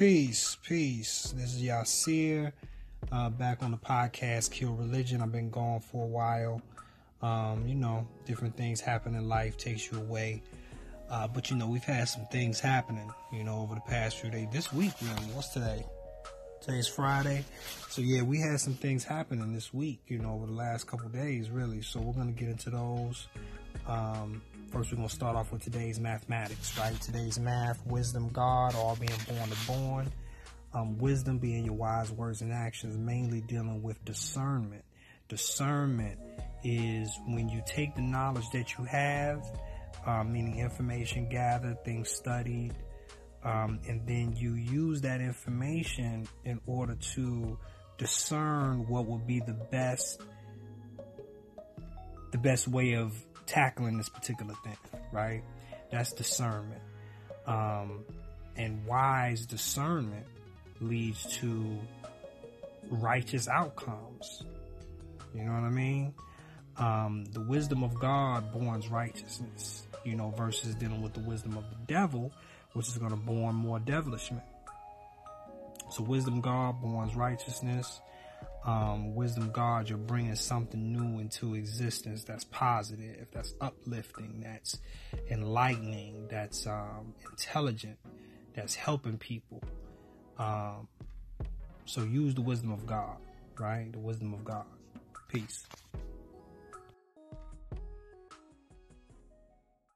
Peace, peace. This is Yasir, uh, back on the podcast Kill Religion. I've been gone for a while. Um, you know, different things happen in life, takes you away. Uh, but you know, we've had some things happening, you know, over the past few days. This week, really. What's today? Today's Friday. So yeah, we had some things happening this week, you know, over the last couple days, really. So we're gonna get into those. Um, first, we're gonna start off with today's mathematics, right? Today's math, wisdom, God, all being born to born. Um, wisdom being your wise words and actions, mainly dealing with discernment. Discernment is when you take the knowledge that you have um, meaning information gathered, things studied, um, and then you use that information in order to discern what would be the best, the best way of tackling this particular thing, right? That's discernment. Um, and wise discernment leads to righteous outcomes. You know what I mean? Um, the wisdom of God borns righteousness you know, versus dealing with the wisdom of the devil, which is going to born more devilishment. So wisdom God borns righteousness. Um, wisdom God, you're bringing something new into existence that's positive, that's uplifting, that's enlightening, that's um, intelligent, that's helping people. Um, so use the wisdom of God, right? The wisdom of God. Peace.